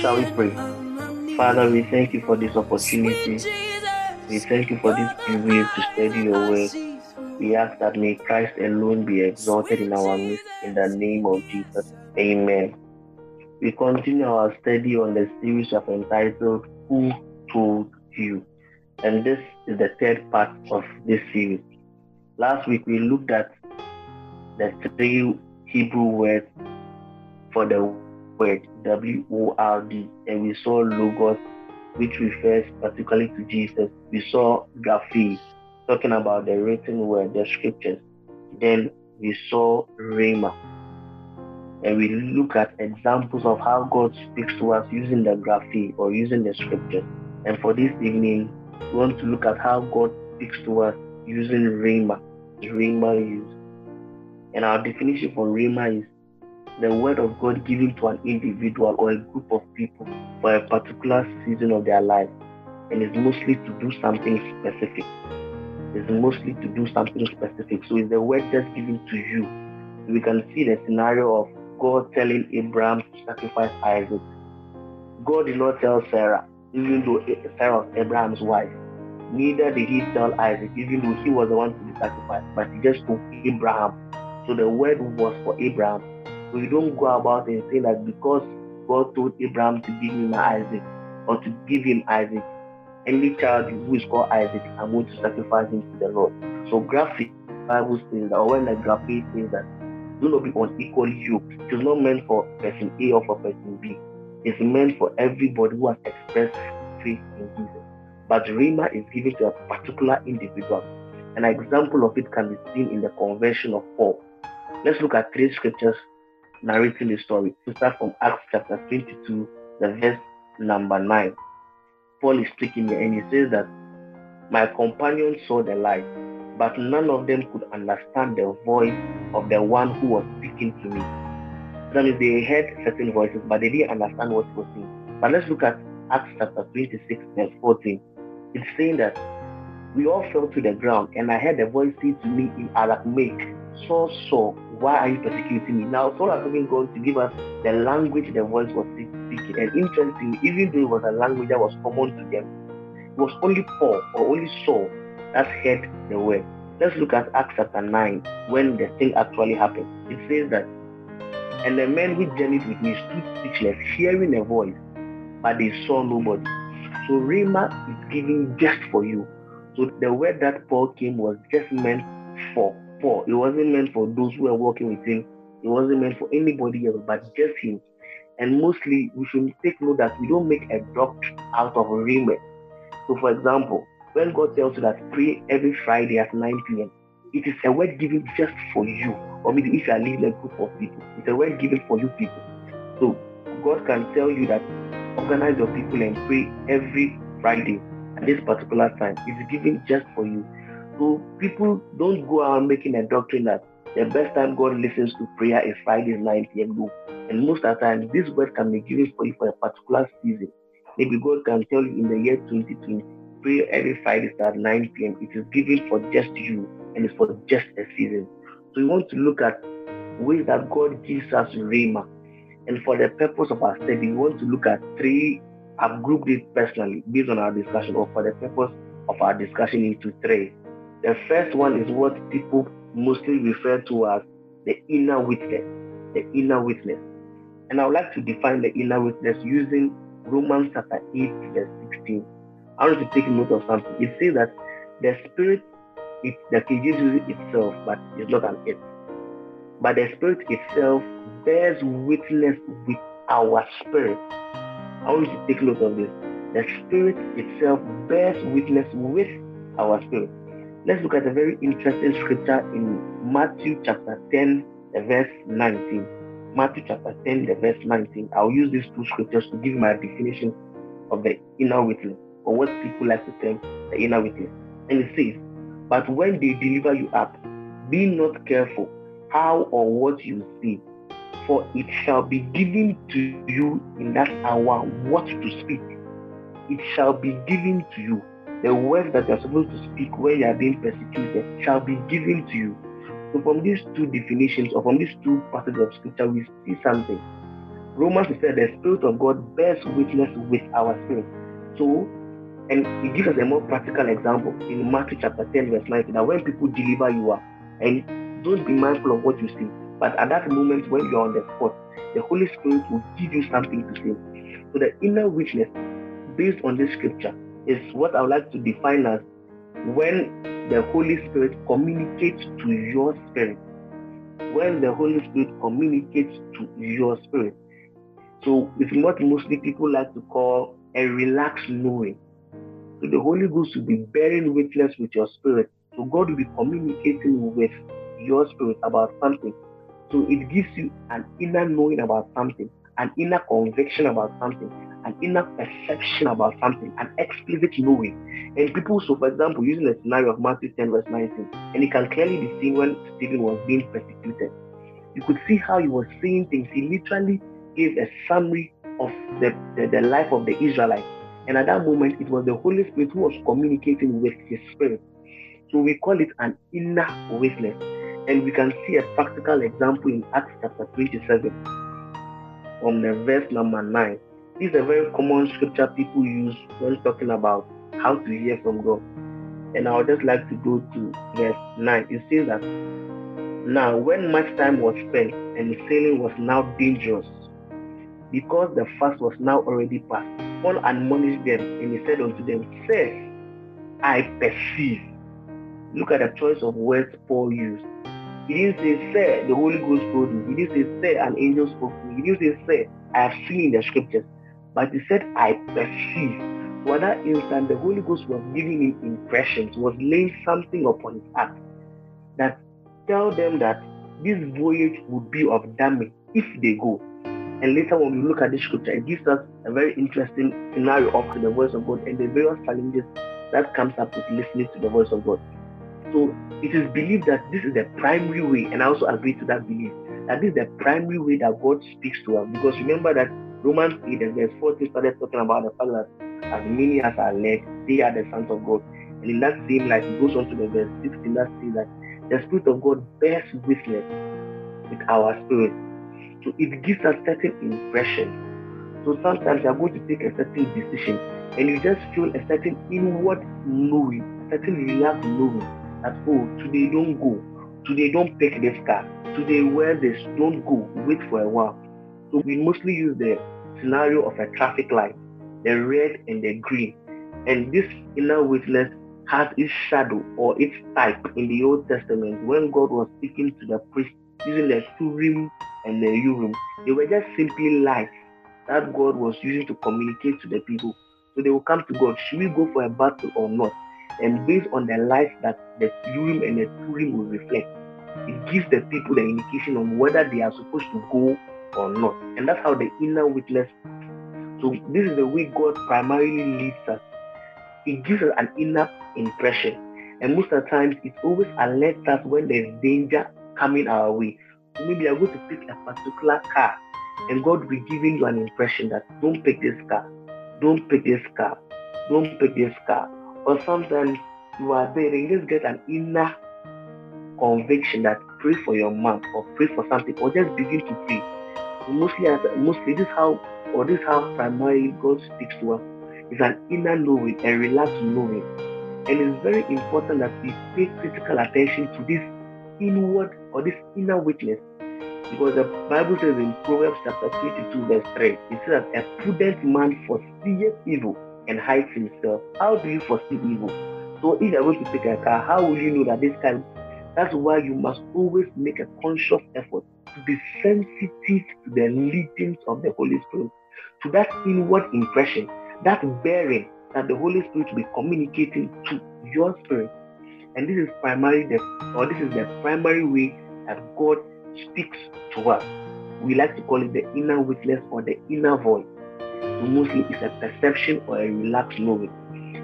Shall we pray? Father, we thank you for this opportunity. We thank you for this privilege to study your word. We ask that may Christ alone be exalted in our midst in the name of Jesus. Amen. We continue our study on the series of entitled Who Told You? And this is the third part of this series. Last week we looked at the three Hebrew words for the word W O R D, and we saw Logos, which refers particularly to Jesus. We saw Graphe, talking about the written word, the scriptures. Then we saw Rhema, and we look at examples of how God speaks to us using the Graphe or using the scriptures. And for this evening, we want to look at how God speaks to us using Rhema. Rhema is. And our definition for Rhema is the word of God given to an individual or a group of people for a particular season of their life. And it's mostly to do something specific. It's mostly to do something specific. So it's the word just given to you. We can see the scenario of God telling Abraham to sacrifice Isaac. God did not tell Sarah, even though Sarah was Abraham's wife. Neither did he tell Isaac, even though he was the one to be sacrificed, but he just told Abraham. So the word was for Abraham. You don't go about and say that because God told Abraham to give him Isaac or to give him Isaac, any child who is called Isaac, I'm going to sacrifice him to the Lord. So graphic Bible says that, or when the graphic says that, do not be unequally yoked. It is not meant for person A or for person B. It's meant for everybody who has expressed faith in Jesus. But Rhema is given to a particular individual. An example of it can be seen in the conversion of Paul. Let's look at three scriptures narrating the story. To start from Acts chapter 22, the verse number 9. Paul is speaking here and he says that my companions saw the light, but none of them could understand the voice of the one who was speaking to me. That means they heard certain voices, but they didn't understand what he was saying. But let's look at Acts chapter 26, verse 14. It's saying that we all fell to the ground, and I heard a voice say to me in Aramaic, So, Saul, why are you persecuting me? Now, Saul has even gone to give us the language the voice was speaking. And interestingly, even though it was a language that was common to them, it was only Paul or only Saul that heard the word. Let's look at Acts chapter 9 when the thing actually happened. It says that, and the men who journeyed with me stood speechless, hearing a voice, but they saw nobody. So Rhema is given just for you. So the word that Paul came was just meant for Paul. It wasn't meant for those who were working with him. It wasn't meant for anybody else, but just him. And mostly, we should take note that we don't make a doctrine out of Rhema. So, for example, when God tells you that pray every Friday at 9 p.m., it is a word given just for you. Or maybe if you are leading a group of people, it's a word given for you people. So God can tell you that organize your people and pray every Friday at this particular time. It's given just for you. So people don't go around making a doctrine that the best time God listens to prayer is Friday 9 p.m. No. And most of the time, this word can be given for you for a particular season. Maybe God can tell you in the year 2020, pray every Friday at 9 p.m. It is given for just you and it's for just a season. So we want to look at ways that God gives us Rhema. And for the purpose of our study, we want to look at three. I've grouped it personally based on our discussion, or for the purpose of our discussion into three. The first one is what people mostly refer to as the inner witness. The inner witness. And I would like to define the inner witness using Romans chapter 8, verse 16. I want to take note of something. It says that the spirit, it, the King Jesus itself, but it's not an it. But the spirit itself bears witness with our spirit. I want you to take note of this. The spirit itself bears witness with our spirit. Let's look at a very interesting scripture in Matthew chapter 10, verse 19. Matthew chapter 10, the verse 19. I'll use these two scriptures to give my definition of the inner witness, or what people like to term the inner witness. And it says, But when they deliver you up, be not careful how or what you see, for it shall be given to you in that hour what to speak. It shall be given to you. The words that you are supposed to speak when you are being persecuted shall be given to you. So, from these two definitions, or from these two passages of scripture, we see something. Romans said the Spirit of God bears witness with our spirit. So, and it gives us a more practical example in Matthew chapter 10, verse 19, that when people deliver you up, and don't be mindful of what you see, but at that moment when you're on the spot, the Holy Spirit will give you something to say. So the inner witness, based on this scripture, is what I would like to define as when the Holy Spirit communicates to your spirit. When the Holy Spirit communicates to your spirit. So it's what mostly people like to call a relaxed knowing. So the Holy Ghost will be bearing witness with your spirit. So God will be communicating with your spirit about something. So it gives you an inner knowing about something, an inner conviction about something, an inner perception about something, an explicit knowing. And people, so for example, using the scenario of Matthew 10, verse 19, and it can clearly be seen when Stephen was being persecuted. You could see how he was saying things. He literally gave a summary of the, the, the life of the Israelites. And at that moment, it was the Holy Spirit who was communicating with his spirit. So we call it an inner witness. And we can see a practical example in Acts chapter 27 from the verse number 9. This is a very common scripture people use when talking about how to hear from God. And I would just like to go to verse 9. It says that now when much time was spent and the sailing was now dangerous, because the fast was now already past, Paul admonished them and he said unto them, Sir, I perceive. Look at the choice of words Paul used. He didn't say, Sir, the Holy Ghost told me. He didn't say, an angel spoke to me. He didn't say, I have seen in the scriptures. But he said, I perceive. For that instant, the Holy Ghost was giving him impressions, was laying something upon his heart that tell them that this voyage would be of damage if they go. And later, when we look at this scripture, it gives us a very interesting scenario of the voice of God and the various challenges that comes up with listening to the voice of God. So it is believed that this is the primary way, and I also agree to that belief that this is the primary way that God speaks to us. Because remember that Romans 8 and verse 14 started talking about the fact that as many as are led, they are the sons of God. And in that same light, it goes on to the verse 16 that says that the Spirit of God bears witness with our spirit. So it gives a certain impression. So sometimes you are going to take a certain decision and you just feel a certain inward knowing, a certain relaxed knowing that, oh, today don't go. Today don't pick this car. Today wear this, don't go. Wait for a while. So we mostly use the scenario of a traffic light, the red and the green. And this inner witness has its shadow or its type in the Old Testament when God was speaking to the priest using the Urim and the Urim. They were just simply lights that God was using to communicate to the people. So they will come to God, should we go for a battle or not? And based on the light that the Urim and the Thummim will reflect, it gives the people the indication on whether they are supposed to go or not. And that's how the inner witness. So this is the way God primarily leads us. It gives us an inner impression. And most of the times it always alerts us when there's danger coming our way. So maybe you're going to pick a particular car and God will be giving you an impression that don't pick this car, don't pick this car, don't pick this car. Or sometimes you are there and you just get an inner conviction that pray for your mom or pray for something or just begin to pray. Mostly, as, mostly this how or this how primarily God speaks to us. It's an inner knowing, a relaxed knowing. And it's very important that we pay critical attention to this inward or this inner witness. Because the Bible says in Proverbs chapter 22, verse 3, it says that a prudent man foreseeth evil and hides himself. How do you foresee evil? So if you're going to take a car, how will you know that this car that's why you must always make a conscious effort to be sensitive to the leadings of the Holy Spirit, to that inward impression, that bearing that the Holy Spirit will be communicating to your spirit. And this is primarily the or this is the primary way that God speaks to us. We like to call it the inner witness or the inner voice. So mostly it's a perception or a relaxed knowing.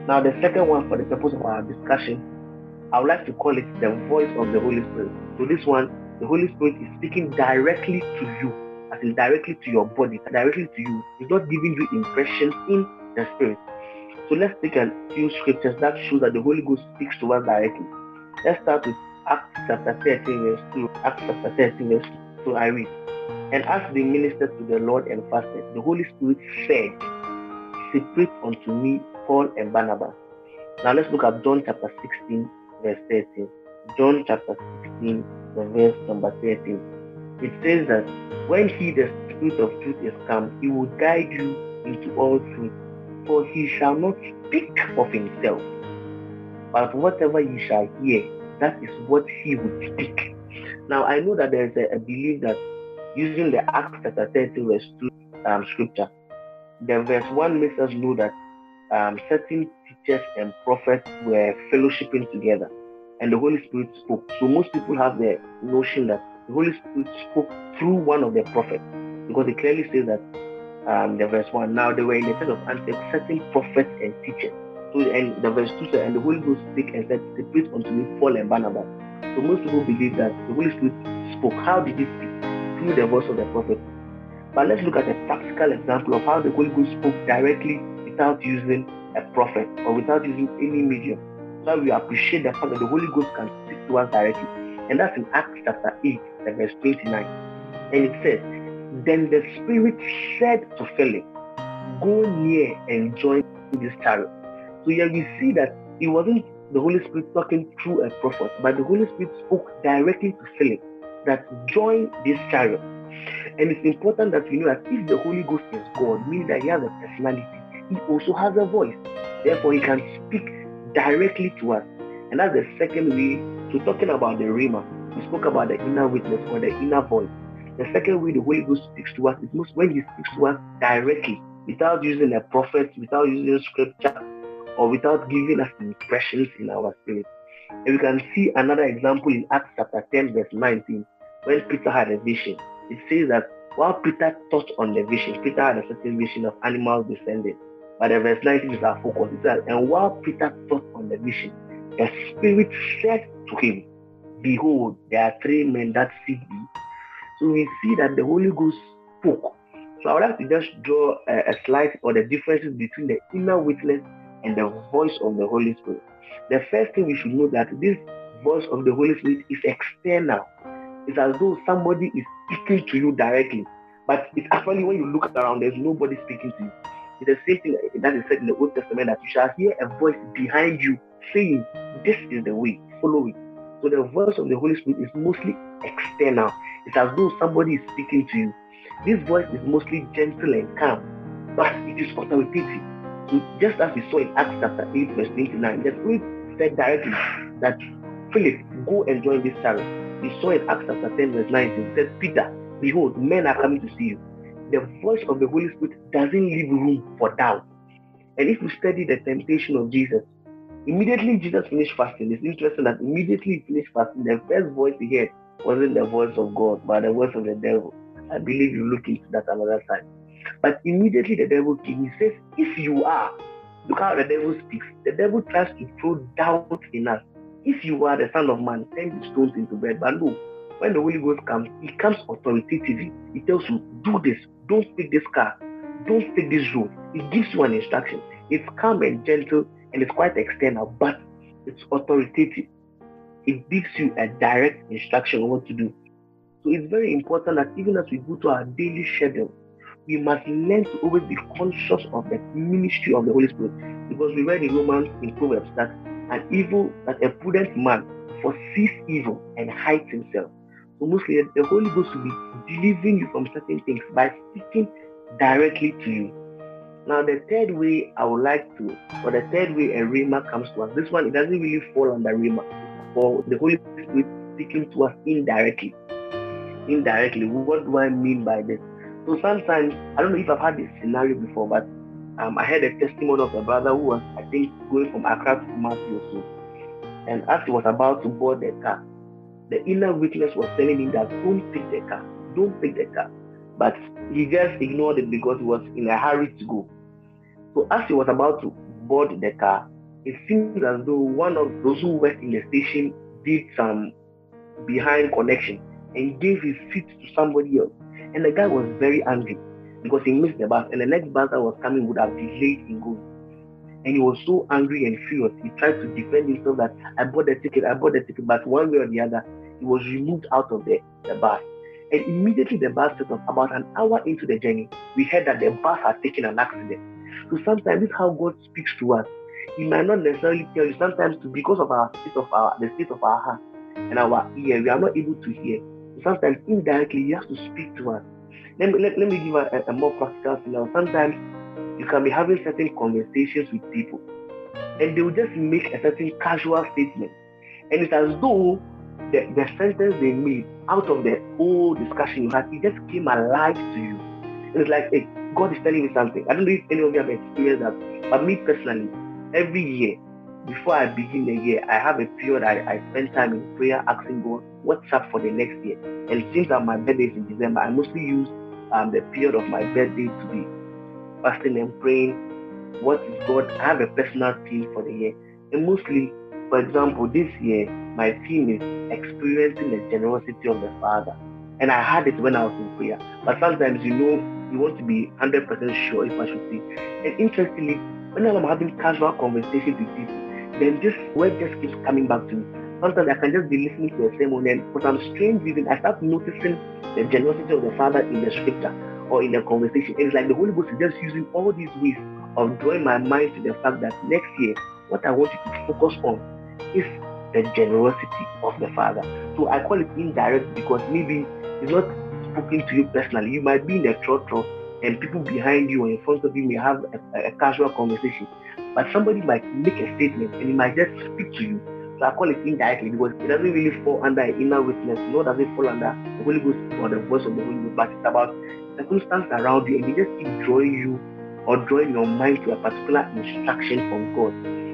Now the second one for the purpose of our discussion, I would like to call it the voice of the Holy Spirit. So this one, the Holy Spirit is speaking directly to you, as in directly to your body, directly to you. He's not giving you impressions in the spirit. So let's take a few scriptures that show that the Holy Ghost speaks to us directly. Let's start with Acts chapter 13, verse 2. Acts chapter 13, verse 2. I read. And as they ministered to the Lord and fasted, the Holy Spirit said, Separate unto me Paul and Barnabas. Now let's look at John chapter 16, verse 13. John chapter 16, verse number 13. It says that when he, the Spirit of truth, is come, he will guide you into all truth for he shall not speak of himself, but whatever ye shall hear, that is what he will speak. Now, I know that there is a, a belief that using the Acts chapter 13, verse 2 um, scripture, the verse 1 makes us know that um, certain teachers and prophets were fellowshipping together and the Holy Spirit spoke. So most people have the notion that the Holy Spirit spoke through one of the prophets because it clearly says that um, the verse 1. Now they were in the church of Antioch, certain prophets and teachers. So, and the verse 2 said, And the Holy Ghost spake and said, Separate unto me Paul and Barnabas. So most people believe that the Holy Spirit spoke. How did he speak? Through the voice of the prophet. But let's look at a practical example of how the Holy Ghost spoke directly without using a prophet or without using any medium. So we appreciate the fact that the Holy Ghost can speak to us directly. And that's in Acts chapter 8, verse 29. And it says, then the Spirit said to Philip, Go near and join this chariot. So here we see that it wasn't the Holy Spirit talking through a prophet, but the Holy Spirit spoke directly to Philip that join this chariot. And it's important that we know that if the Holy Ghost is God, meaning that he has a personality, he also has a voice. Therefore, he can speak directly to us. And that's the second way. to talking about the Rhema, we spoke about the inner witness or the inner voice. The second way the Holy Ghost speaks to us is when He speaks to us directly, without using a prophet, without using scripture, or without giving us impressions in our spirit. And we can see another example in Acts chapter 10, verse 19, when Peter had a vision. It says that while Peter thought on the vision, Peter had a certain vision of animals descending. But the verse 19 is our focus. It says, And while Peter thought on the mission, the Spirit said to him, Behold, there are three men that seek thee so we see that the Holy Ghost spoke. So I would like to just draw a, a slide or the differences between the inner witness and the voice of the Holy Spirit. The first thing we should know that this voice of the Holy Spirit is external. It's as though somebody is speaking to you directly. But it's actually when you look around, there's nobody speaking to you. It's the same thing that is said in the Old Testament that you shall hear a voice behind you saying, This is the way, follow it. So the voice of the Holy Spirit is mostly external. It's as though somebody is speaking to you. This voice is mostly gentle and calm, but it is authoritative. So just as we saw in Acts chapter 8, verse 29, the Spirit said directly that Philip, go and join this chariot. We saw in Acts chapter 10, verse 19, it said, Peter, behold, men are coming to see you. The voice of the Holy Spirit doesn't leave room for doubt. And if we study the temptation of Jesus, immediately Jesus finished fasting. It's interesting that immediately he finished fasting, the first voice he heard wasn't the voice of God, but the voice of the devil. I believe you look into that another time. But immediately the devil came. He says, If you are, look how the devil speaks. The devil tries to throw doubt in us. If you are the Son of Man, turn the stones into bread. But no, when the Holy Ghost comes, He comes authoritatively. He tells you, Do this, don't take this car, don't take this road. It gives you an instruction. It's calm and gentle and it's quite external, but it's authoritative it gives you a direct instruction on what to do. So it's very important that even as we go to our daily schedule, we must learn to always be conscious of the ministry of the Holy Spirit. Because we read in Romans in Proverbs that an evil, that a prudent man foresees evil and hides himself. Mostly the Holy Ghost will be delivering you from certain things by speaking directly to you. Now the third way I would like to, or the third way a rhema comes to us, this one it doesn't really fall under rhema for the Holy Spirit speaking to us indirectly. Indirectly, what do I mean by this? So sometimes, I don't know if I've had this scenario before, but um, I had a testimony of a brother who was, I think, going from Accra to Kumasi or so. And as he was about to board the car, the inner witness was telling him that don't take the car, don't take the car. But he just ignored it because he was in a hurry to go. So as he was about to board the car, it seems as though one of those who worked in the station did some behind connection and gave his seat to somebody else. And the guy was very angry because he missed the bus and the next bus that was coming would have delayed in going. And he was so angry and furious. He tried to defend himself that I bought the ticket, I bought the ticket, but one way or the other, he was removed out of the, the bus. And immediately the bus took off. About an hour into the journey, we heard that the bus had taken an accident. So sometimes this is how God speaks to us. He might not necessarily tell you sometimes because of our state of our the state of our heart and our ear, we are not able to hear. Sometimes indirectly he has to speak to us. Let me let, let me give a, a more practical scenario. Sometimes you can be having certain conversations with people and they will just make a certain casual statement. And it's as though the, the sentence they made out of the whole discussion you had, it just came alive to you. It's like, hey, God is telling me something. I don't know if any of you have experienced that, but me personally, every year, before I begin the year, I have a period I, I spend time in prayer asking God what's up for the next year. And since that my birthday is in December, I mostly use um, the period of my birthday to be fasting and praying. What is God? I have a personal theme for the year. And mostly, for example, this year, my team is experiencing the generosity of the Father. And I had it when I was in prayer. But sometimes, you know, you want to be 100% sure if I should say. And interestingly, when I'm having casual conversations with people, then this word just keeps coming back to me. Sometimes I can just be listening to a sermon and for some strange reason, I start noticing the generosity of the Father in the scripture or in the conversation. It's like the Holy Ghost is just using all these ways of drawing my mind to the fact that next year, what I want you to focus on is the generosity of the Father. So I call it indirect because maybe it's not speaking to you personally. You might be in the church and people behind you or in front of you may have a, a casual conversation. But somebody might make a statement and he might just speak to you so I call it indirectly because it doesn't really fall under inner witness, nor does it fall under the Holy Ghost or the voice of the Holy Ghost, but it's about circumstance around you and they just keep drawing you or drawing your mind to a particular instruction from God.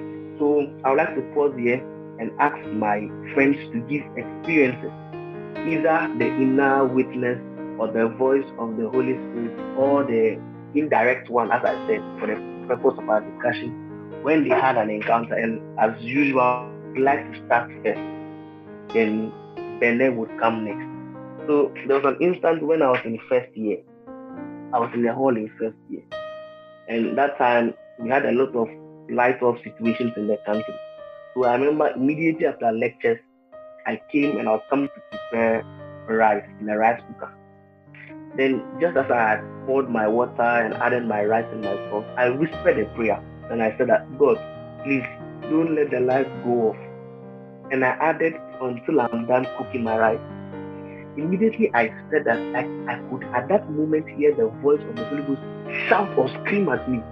So I would like to pause here and ask my friends to give experiences, either the inner witness or the voice of the Holy Spirit or the indirect one, as I said, for the purpose of our discussion, when they had an encounter. And as usual, I'd like to start first, then Bene would come next. So there was an instant when I was in first year. I was in the hall in first year. And that time we had a lot of light off situations in the country. So I remember immediately after lectures, I came and I was coming to prepare rice in a rice cooker. Then just as I had poured my water and added my rice and my sauce, I whispered a prayer and I said that God, please don't let the light go off. And I added until I'm done cooking my rice. Immediately I said that I, I could at that moment hear the voice of the Holy Ghost shout or scream at me,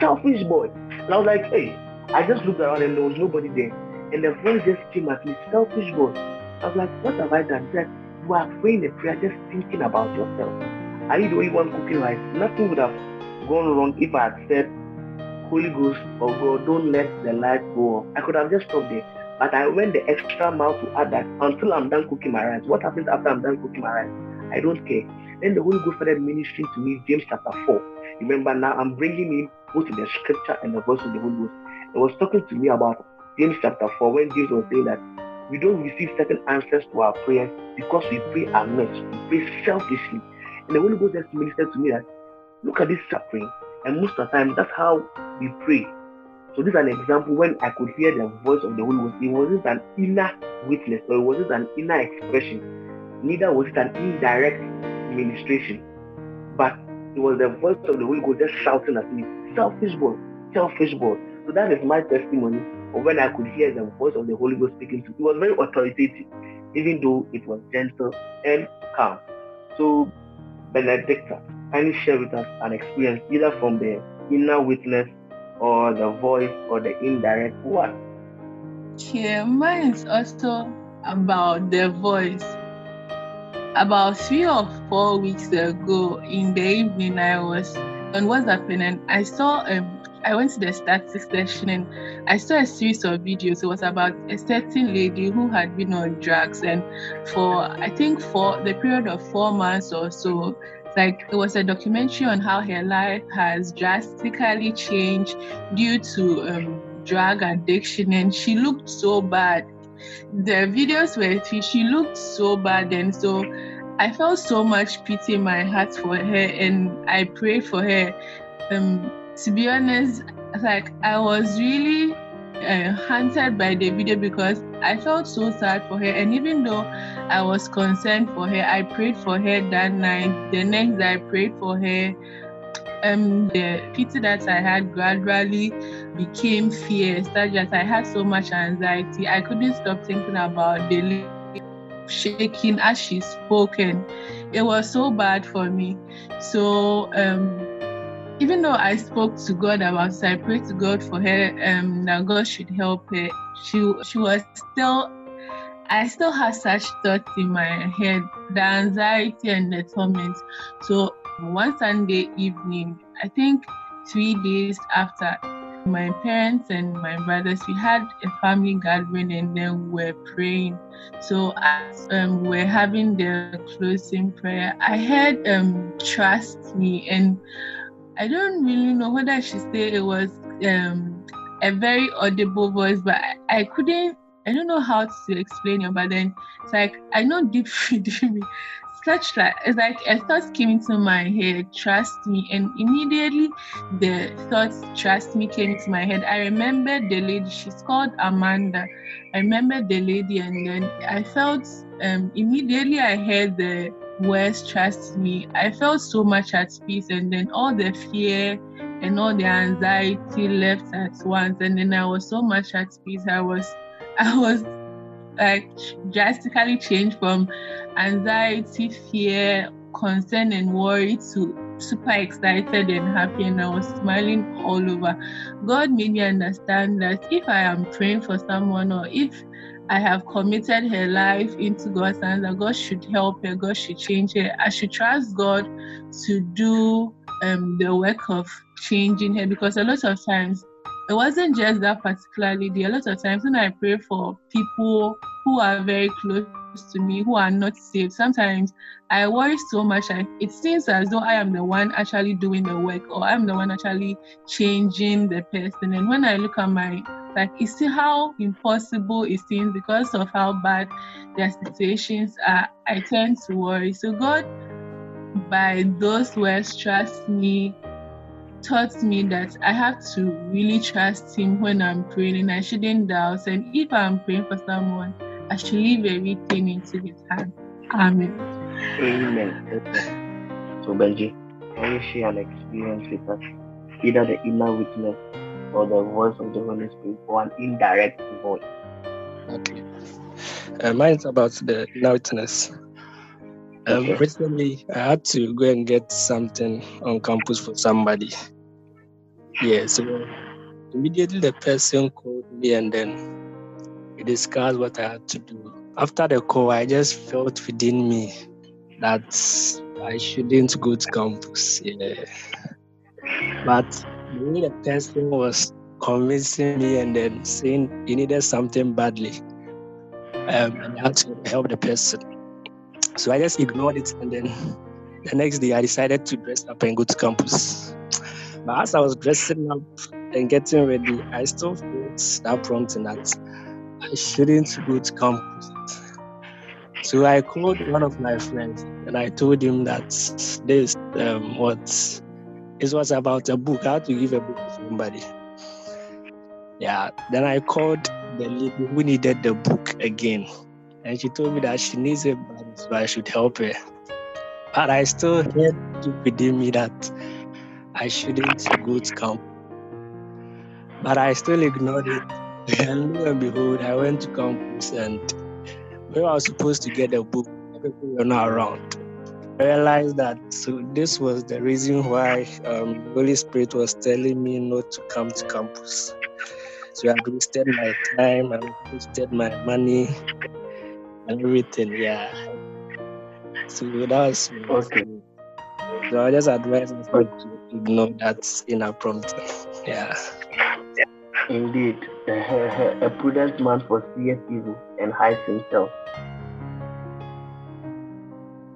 selfish boy. And I was like, hey, I just looked around and there was nobody there. And the voice just came at me, selfish boy. I was like, what have I done? That you are praying a prayer just thinking about yourself. Are you the only one cooking rice? Nothing would have gone wrong if I had said, Holy Ghost or God, don't let the light go off. I could have just stopped there. But I went the extra mile to add that until I'm done cooking my rice. What happens after I'm done cooking my rice? I don't care. Then the Holy Ghost started ministering to me, James chapter 4. Remember now I'm bringing in both in the scripture and the voice of the Holy Ghost. It was talking to me about James chapter 4 when James was saying that we don't receive certain answers to our prayers because we pray amiss, we pray selfishly. And the Holy Ghost just ministered to me that look at this suffering. And most of the time, that's how we pray. So this is an example when I could hear the voice of the Holy Ghost. It wasn't an inner witness or it wasn't an inner expression. Neither was it an indirect ministration. But it was the voice of the Holy Ghost just shouting at me, selfish boy, selfish boy. So that is my testimony of when I could hear the voice of the Holy Ghost speaking to me. It was very authoritative, even though it was gentle and calm. So Benedicta, kindly share with us an experience either from the inner witness or the voice or the indirect one. Yeah, mine is also about the voice. About three or four weeks ago in the evening, I was on WhatsApp and I saw um, I went to the statistics section and I saw a series of videos. It was about a certain lady who had been on drugs and for I think for the period of four months or so, like it was a documentary on how her life has drastically changed due to um, drug addiction. And she looked so bad. The videos were she looked so bad. And so i felt so much pity in my heart for her and i prayed for her um, to be honest, like I was really uh, hunted by the video because I felt so sad for her. And even though I was concerned for her, I prayed for her that night. The next day, I prayed for her. Um, the pity that I had gradually became fear, such that I had so much anxiety. I couldn't stop thinking about the shaking as she spoke, and it was so bad for me. So, um, even though I spoke to God about it, I prayed to God for her um, that God should help her. She she was still I still had such thoughts in my head, the anxiety and the torment. So one Sunday evening, I think three days after my parents and my brothers, we had a family gathering and then we were praying. So as um, we're having the closing prayer, I heard um, trust me and I don't really know whether I should say it was um, a very audible voice, but I, I, couldn't, I don't know how to explain it, but then it's like, I know deep within such like, it's like a thought came into my head, trust me, and immediately the thoughts, trust me, came into my head. I remember the lady, she's called Amanda. I remember the lady, and then I felt um, immediately I heard the words trust me, I felt so much at peace, and then all the fear and all the anxiety left at once, and then I was so much at peace. I was, I was like drastically changed from anxiety, fear, concern, and worry to super excited and happy, and I was smiling all over. God made me understand that if I am praying for someone or if I have committed her life into God's hands that God should help her, God should change her. I should trust God to do um, the work of changing her because a lot of times it wasn't just that particular lady. A lot of times when I pray for people who are very close to me, who are not saved, sometimes I worry so much. I, it seems as though I am the one actually doing the work or I'm the one actually changing the person. And when I look at my like, you see how impossible it seems because of how bad their situations are. I tend to worry. So, God, by those words, trust me, taught me that I have to really trust Him when I'm praying and I shouldn't doubt. And if I'm praying for someone, I should leave everything into His hand. Amen. Amen. So, Benji, can you share an experience with us? Either the inner witness or the voice of the Holy Spirit or an indirect voice. Okay. Uh, mine is about the loudness. Um. Recently, I had to go and get something on campus for somebody. Yeah, so immediately the person called me and then we discussed what I had to do. After the call, I just felt within me that I shouldn't go to campus. Yeah. But the way the person was convincing me and then saying he needed something badly, um, and I had to help the person. So I just ignored it, and then the next day I decided to dress up and go to campus. But as I was dressing up and getting ready, I still felt that prompting that I shouldn't go to campus. So I called one of my friends and I told him that this um, what it was about a book. I had to give a book to somebody. Yeah. Then I called the lady who needed the book again. And she told me that she needs it so I should help her. But I still had within me that I shouldn't go to camp. But I still ignored it. And lo and behold, I went to campus and where I was supposed to get the book, people were not around I realized that so this was the reason why um, the Holy Spirit was telling me not to come to campus. So I wasted my time, I wasted my money, and everything. Yeah. So that was okay. So I just advise people to ignore that inner prompt. Yeah. Indeed, a prudent man foreseeth evil and hides himself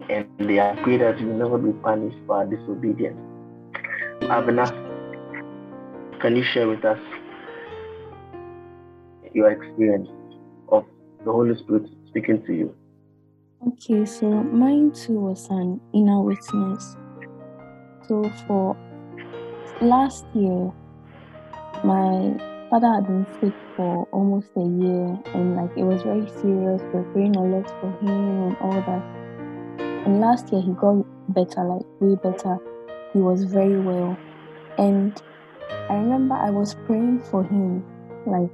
and they are prayed that you will never be punished for disobedience. Abner, can you share with us your experience of the Holy Spirit speaking to you? Okay, so mine too was an inner witness. So for last year, my father had been sick for almost a year, and like it was very serious. We are praying a lot for him and all that. And last year, he got better, like way better. He was very well, and I remember I was praying for him, like,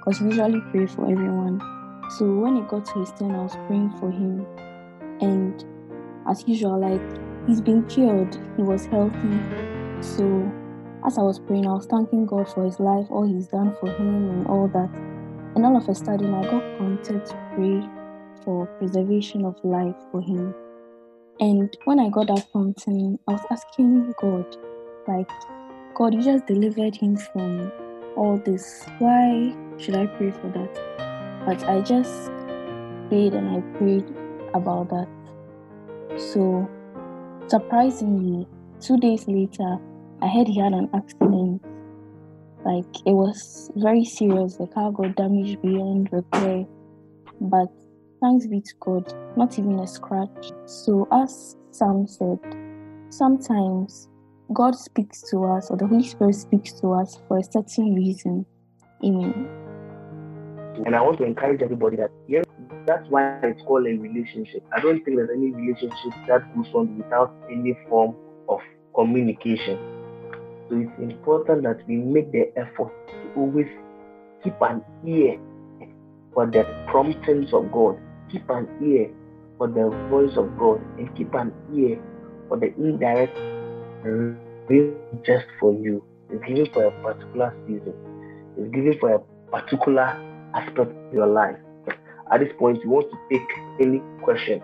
because usually pray for everyone. So when it got to his turn, I was praying for him, and as usual, like he's been cured, he was healthy. So as I was praying, I was thanking God for his life, all he's done for him, and all that. And all of a sudden, I got prompted to pray for preservation of life for him. And when I got that prompting, I was asking God, like, God, you just delivered him from all this. Why should I pray for that? But I just prayed and I prayed about that. So, surprisingly, two days later, I heard he had an accident. Like, it was very serious. The car got damaged beyond repair. But thanks be to God, not even a scratch. So, as Sam said, sometimes God speaks to us, or the Holy Spirit speaks to us for a certain reason. Amen. And I want to encourage everybody that yes, that's why it's called a relationship. I don't think there's any relationship that goes on without any form of communication. So it's important that we make the effort to always keep an ear for the promptings of God, keep an ear for the voice of God, and keep an ear for the indirect just for you. It's given for a particular season. It's given for a particular aspect of your life. At this point, you want to take any question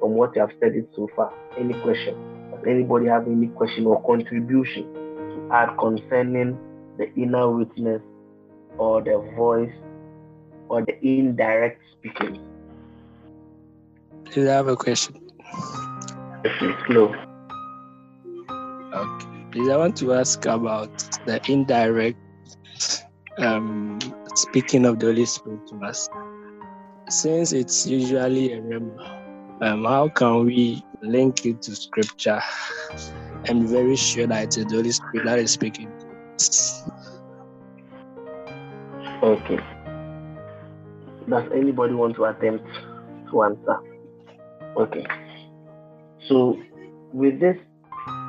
from what you have studied so far. Any question. Does anybody have any question or contribution to add concerning the inner witness or the voice or the indirect speaking? Do I have a question? It's slow. Okay. Please, I want to ask about the indirect um, speaking of the Holy Spirit to us. Since it's usually a rhema, um, how can we link it to scripture and be very sure that it's the Holy Spirit that is speaking to us? Okay. Does anybody want to attempt to answer? Okay. So, with this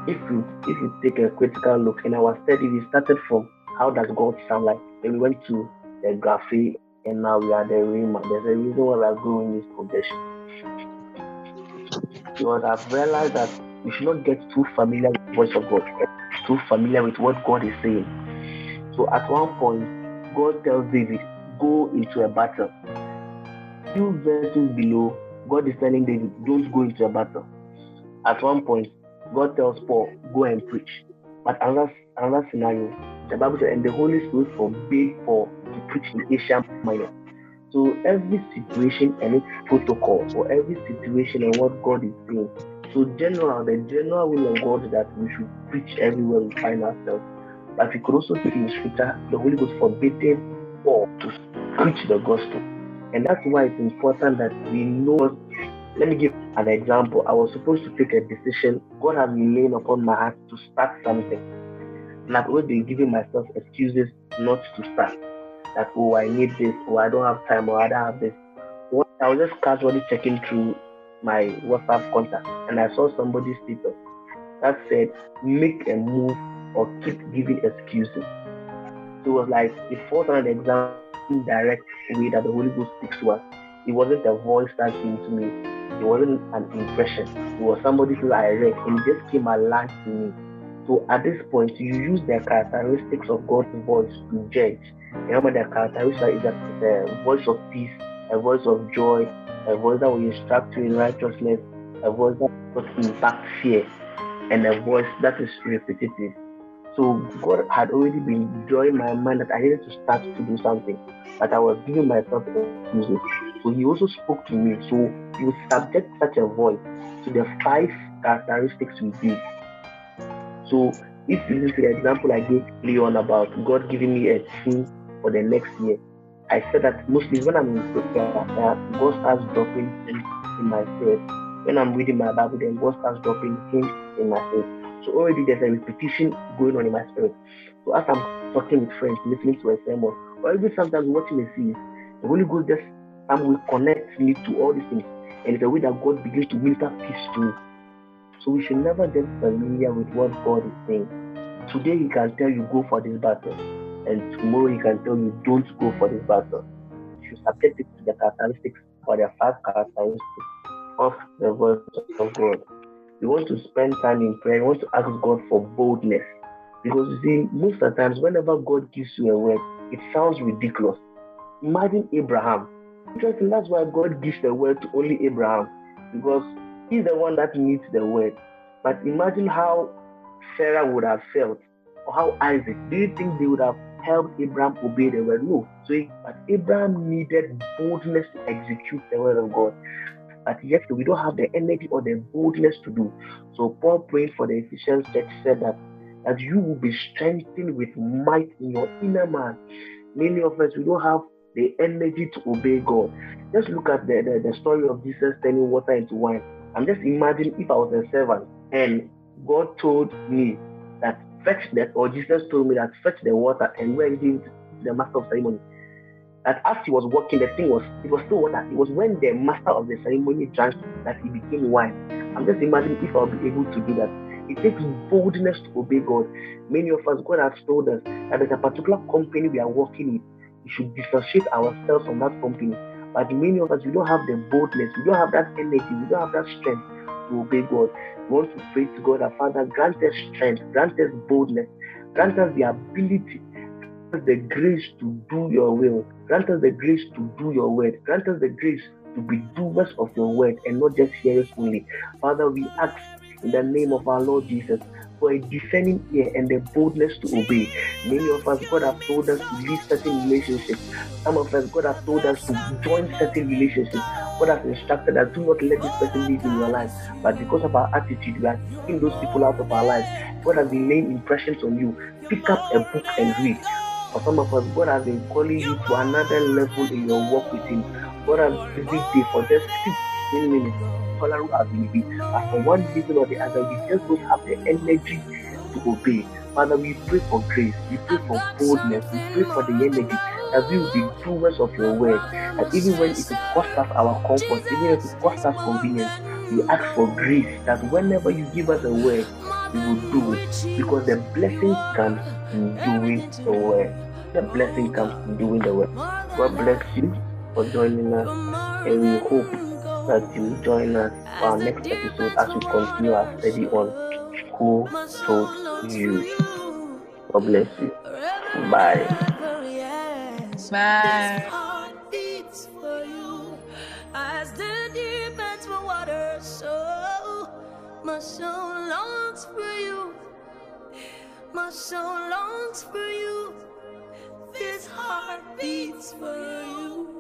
if you if you take a critical look in our study, we started from how does God sound like. Then we went to the Graphe, and now we are the Rhema. There's a reason why we are going this progression. Because I've realized that we should not get too familiar with the voice of God, too familiar with what God is saying. So at one point, God tells David, go into a battle. Two verses below, God is telling David, don't go into a battle. At one point, God tells Paul, go and preach. But another another scenario, the Bible says, and the Holy Spirit forbade Paul preach in Asia Minor. So every situation and its protocol, or every situation and what God is saying. So general, the general will of God that we should preach everywhere we find ourselves. But we could also see in Scripture the Holy Ghost forbidding Paul to preach the gospel. And that's why it's important that we know let me give an example. I was supposed to take a decision. God has been laying upon my heart to start something. And I've always been giving myself excuses not to start. That, oh, I need this, or I don't have time, or I don't have this. I was just casually checking through my WhatsApp contact and I saw somebody's status that said, make a move or keep giving excuses. So it was like, it falls under the example direct way that the Holy Ghost speaks to us. It wasn't a voice that came to me it wasn't an impression. It was somebody who I read and it just came alive to me. So at this point, you use the characteristics of God's voice to judge. Remember, the characteristic is that um, the voice of peace, a voice of joy, a voice that will instruct you in righteousness, a voice that will impact fear, and a voice that is repetitive. So God had already been drawing my mind that I needed to start to do something, but I was giving myself excuses. So He also spoke to me. So you subject such a voice to the five characteristics we give. So if you to the example I gave Leon about God giving me a theme for the next year, I said that mostly when I'm in prayer, God starts dropping things in my spirit. When I'm reading my Bible, then God starts dropping things in my spirit. So already there's a repetition going on in my spirit. So as I'm talking with friends, listening to a sermon, or even sometimes watching a series, the Holy Ghost just some will connect me to all these things. And it's a way that God begins to minister peace to me. So we should never get familiar with what God is saying. Today he can tell you go for this battle, and tomorrow he can tell you don't go for this battle. You should subject it to the characteristics or the five characteristics of the voice of God. You want to spend time in prayer, you want to ask God for boldness. Because you see, most of the times, whenever God gives you a word, it sounds ridiculous. Imagine Abraham. Interesting, that's why God gives the word to only Abraham, because he's the one that needs the word. But imagine how Sarah would have felt, or how Isaac. Do you think they would have helped Abraham obey the word? No. So, but Abraham needed boldness to execute the word of God. But yet we don't have the energy or the boldness to do. So Paul praying for the Ephesians church said that that you will be strengthened with might in your inner man. Many of us, we don't have the energy to obey God. Just look at the, the, the story of Jesus turning water into wine. I'm just imagining if I was a servant and God told me that fetch that, or Jesus told me that fetch the water and where he the master of ceremony. That as he was walking, the thing was it was still water. It was when the master of the ceremony drank that he became wine. I'm just imagining if I'll be able to do that. It takes boldness to obey God. Many of us, God has told us that there's a particular company we are working with. We should dissociate ourselves from that company. But many of us, we don't have the boldness, we don't have that energy, we don't have that strength to obey God. We want to pray to God, our Father, grant us strength, grant us boldness, grant us the ability, grant us the grace to do your will, grant us the grace to do your word, grant us the grace to be doers of your word and not just hearers only. Father, we ask in the name of our Lord Jesus for a discerning ear and the boldness to obey. Many of us, God has told us to leave certain relationships. Some of us, God has told us to join certain relationships. God has instructed us, do not let this person live in your life. But because of our attitude, we are keeping those people out of our lives. God has been laying impressions on you. Pick up a book and read. For some of us, God has been calling you to another level in your walk with Him. God has busy day for just 15 minutes but for one reason or the other, we just don't have the energy to obey. Father, we pray for grace, we pray for boldness, we pray for the energy that we will be doers of your word. And even when it will cost us our comfort, even if it costs us convenience, we ask for grace that whenever you give us a word, we will do it. Because the blessing comes in doing the word. The blessing comes in doing the word. God bless you for joining us, and we hope that you join us for our next episode as we continue our study on who told you. God bless you. Bye. Bye. As the deepest water, so my soul longs for you. My soul longs for you. This heart beats for you.